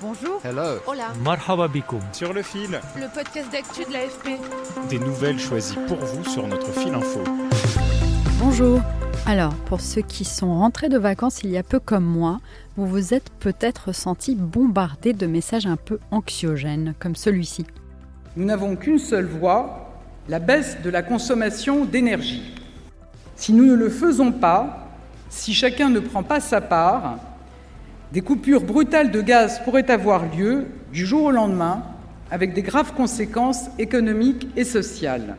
Bonjour. Hello. Hola. Marhaba bikoum. Sur le fil, Le podcast d'actu de l'AFP. des nouvelles choisies pour vous sur notre fil info. Bonjour. Alors, pour ceux qui sont rentrés de vacances il y a peu comme moi, vous vous êtes peut-être senti bombardé de messages un peu anxiogènes, comme celui-ci. Nous n'avons qu'une seule voie, la baisse de la consommation d'énergie. Si nous ne le faisons pas, si chacun ne prend pas sa part, des coupures brutales de gaz pourraient avoir lieu du jour au lendemain, avec des graves conséquences économiques et sociales.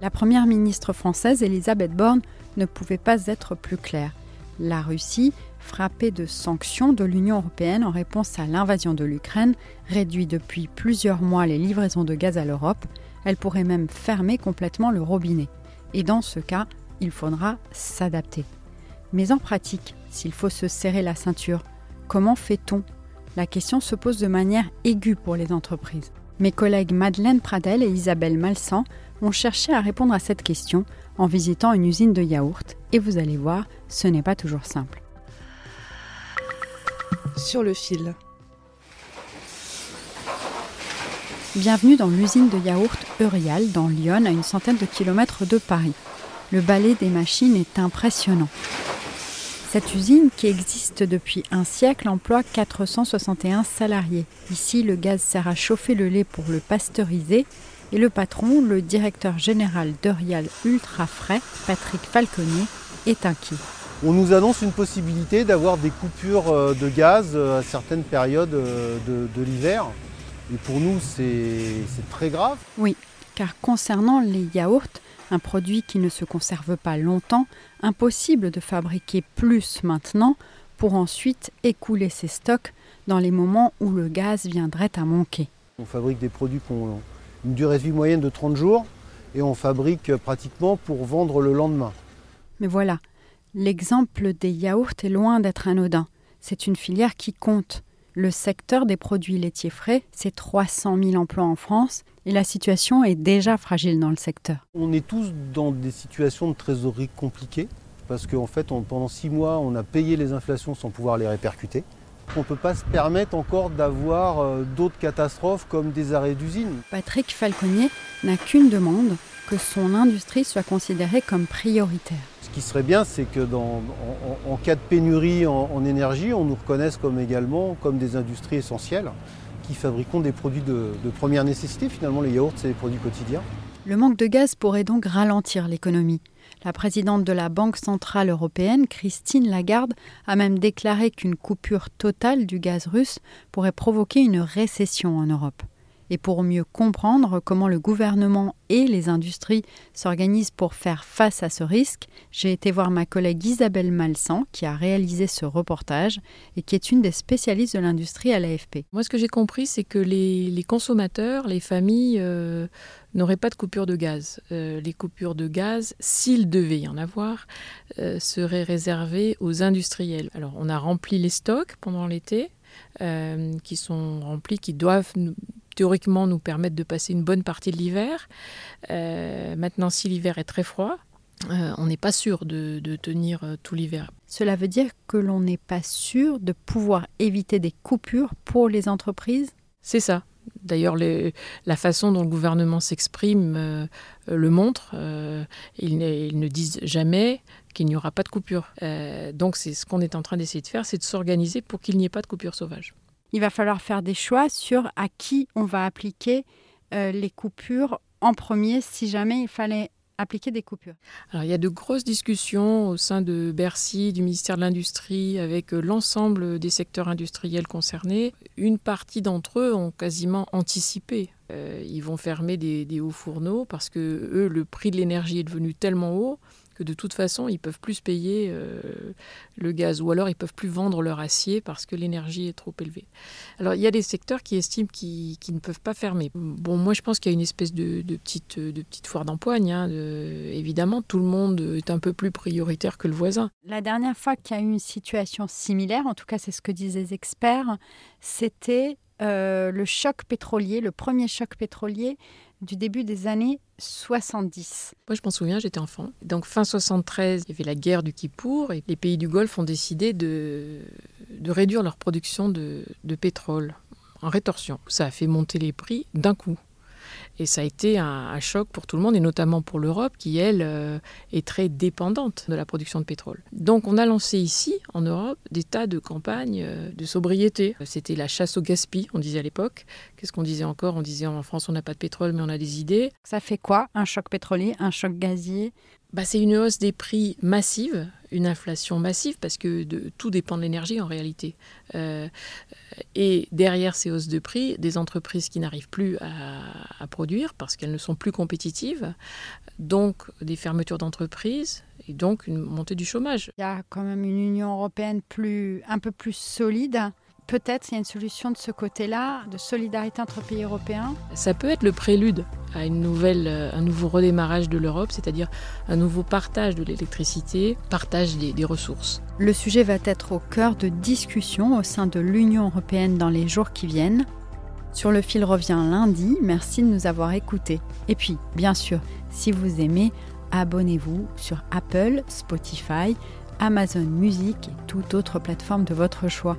La première ministre française, Elisabeth Borne, ne pouvait pas être plus claire. La Russie, frappée de sanctions de l'Union européenne en réponse à l'invasion de l'Ukraine, réduit depuis plusieurs mois les livraisons de gaz à l'Europe. Elle pourrait même fermer complètement le robinet. Et dans ce cas, il faudra s'adapter. Mais en pratique, s'il faut se serrer la ceinture, comment fait-on? La question se pose de manière aiguë pour les entreprises. Mes collègues Madeleine Pradel et Isabelle Malsan ont cherché à répondre à cette question en visitant une usine de yaourt et vous allez voir, ce n'est pas toujours simple. Sur le fil. Bienvenue dans l'usine de yaourt Eurial dans Lyon, à une centaine de kilomètres de Paris. Le balai des machines est impressionnant. Cette usine, qui existe depuis un siècle, emploie 461 salariés. Ici, le gaz sert à chauffer le lait pour le pasteuriser et le patron, le directeur général d'Eurial Ultra Frais, Patrick Falconier, est inquiet. On nous annonce une possibilité d'avoir des coupures euh, de gaz euh, à certaines périodes euh, de, de l'hiver. Et pour nous, c'est très grave. Oui, car concernant les yaourts, un produit qui ne se conserve pas longtemps, impossible de fabriquer plus maintenant pour ensuite écouler ses stocks dans les moments où le gaz viendrait à manquer. On fabrique des produits qui ont une durée de vie moyenne de 30 jours et on fabrique pratiquement pour vendre le lendemain. Mais voilà, l'exemple des yaourts est loin d'être anodin. C'est une filière qui compte. Le secteur des produits laitiers frais, c'est 300 000 emplois en France et la situation est déjà fragile dans le secteur. On est tous dans des situations de trésorerie compliquées parce qu'en fait, pendant six mois, on a payé les inflations sans pouvoir les répercuter. On ne peut pas se permettre encore d'avoir euh, d'autres catastrophes comme des arrêts d'usine. Patrick Falconier n'a qu'une demande, que son industrie soit considérée comme prioritaire. Ce qui serait bien, c'est que dans- en, en- en cas de pénurie en, en énergie, on nous reconnaisse comme également comme des industries essentielles qui fabriquons des produits de, de première nécessité. Finalement, les yaourts, c'est des produits quotidiens. Le manque de gaz pourrait donc ralentir l'économie. La présidente de la Banque centrale européenne, Christine Lagarde, a même déclaré qu'une coupure totale du gaz russe pourrait provoquer une récession en Europe. Et pour mieux comprendre comment le gouvernement et les industries s'organisent pour faire face à ce risque, j'ai été voir ma collègue Isabelle Malsan, qui a réalisé ce reportage et qui est une des spécialistes de l'industrie à l'AFP. Moi, ce que j'ai compris, c'est que les, consommateurs, les familles, euh, n'auraient pas de coupure de gaz. Euh, les coupures de gaz, s'il devait y en avoir, euh, seraient réservées aux industriels. Alors, on a rempli les stocks pendant l'été, euh, qui sont remplis, qui doivent nous- théoriquement nous permettre de passer une bonne partie de l'hiver. Maintenant, si l'hiver est très froid, on n'est pas sûr de, de tenir tout l'hiver. Cela veut dire que l'on n'est pas sûr de pouvoir éviter des coupures pour les entreprises? C'est ça. D'ailleurs, la façon dont le gouvernement s'exprime euh, euh, le montre. Euh, ils, ne, disent jamais qu'il n'y aura pas de coupure. Donc, c'est ce qu'on est en train d'essayer de faire, c'est de s'organiser pour qu'il n'y ait pas de coupure sauvage. Il va falloir faire des choix sur à qui on va appliquer les coupures en premier si jamais il fallait appliquer des coupures. Alors, il y a de grosses discussions au sein de Bercy, du ministère de l'Industrie, avec euh, l'ensemble des secteurs industriels concernés. Une partie d'entre eux ont quasiment anticipé. Euh, ils vont fermer des, des hauts fourneaux parce que eux, le prix de l'énergie est devenu tellement haut de toute façon, ils peuvent plus payer euh, le gaz, ou alors ils peuvent plus vendre leur acier parce que l'énergie est trop élevée. Alors il y a des secteurs qui estiment qu'ils ne peuvent pas fermer. Bon, moi je pense qu'il y a une espèce de, petite, de petite foire d'empoigne. Hein, évidemment, tout le monde est un peu plus prioritaire que le voisin. La dernière fois qu'il y a eu une situation similaire, en tout cas c'est ce que disent les experts, c'était euh, le choc pétrolier, le premier choc pétrolier du début des années 70. Moi, je m'en souviens, j'étais enfant. Donc, fin 73, il y avait la guerre du Kippour et les pays du Golfe ont décidé de, de réduire leur production de, de pétrole en rétorsion. Ça a fait monter les prix d'un coup. Et ça a été un, choc pour tout le monde, et notamment pour l'Europe, qui, elle, euh, est très dépendante de la production de pétrole. Donc on a lancé ici, en Europe, des tas de campagnes euh, de sobriété. C'était la chasse au gaspillage, on disait à l'époque. Qu'est-ce qu'on disait encore? On disait en France, on n'a pas de pétrole, mais on a des idées. Ça fait quoi? Un choc pétrolier, un choc gazier? Bah, c'est une hausse des prix massive, une inflation massive, parce que tout dépend de l'énergie en réalité. Euh, et derrière ces hausses de prix, des entreprises qui n'arrivent plus à, produire parce qu'elles ne sont plus compétitives, donc des fermetures d'entreprises et donc une montée du chômage. Il y a quand même une Union européenne un peu plus solide peut-être il y a une solution de ce côté-là, de solidarité entre pays européens. Ça peut être le prélude à une nouvelle, euh, un nouveau redémarrage de l'Europe, c'est-à-dire un nouveau partage de l'électricité, partage des, des, ressources. Le sujet va être au cœur de discussions au sein de l'Union européenne dans les jours qui viennent. Sur le fil revient lundi, merci de nous avoir écoutés. Et puis, bien sûr, si vous aimez, abonnez-vous sur Apple, Spotify, Amazon Music et toute autre plateforme de votre choix.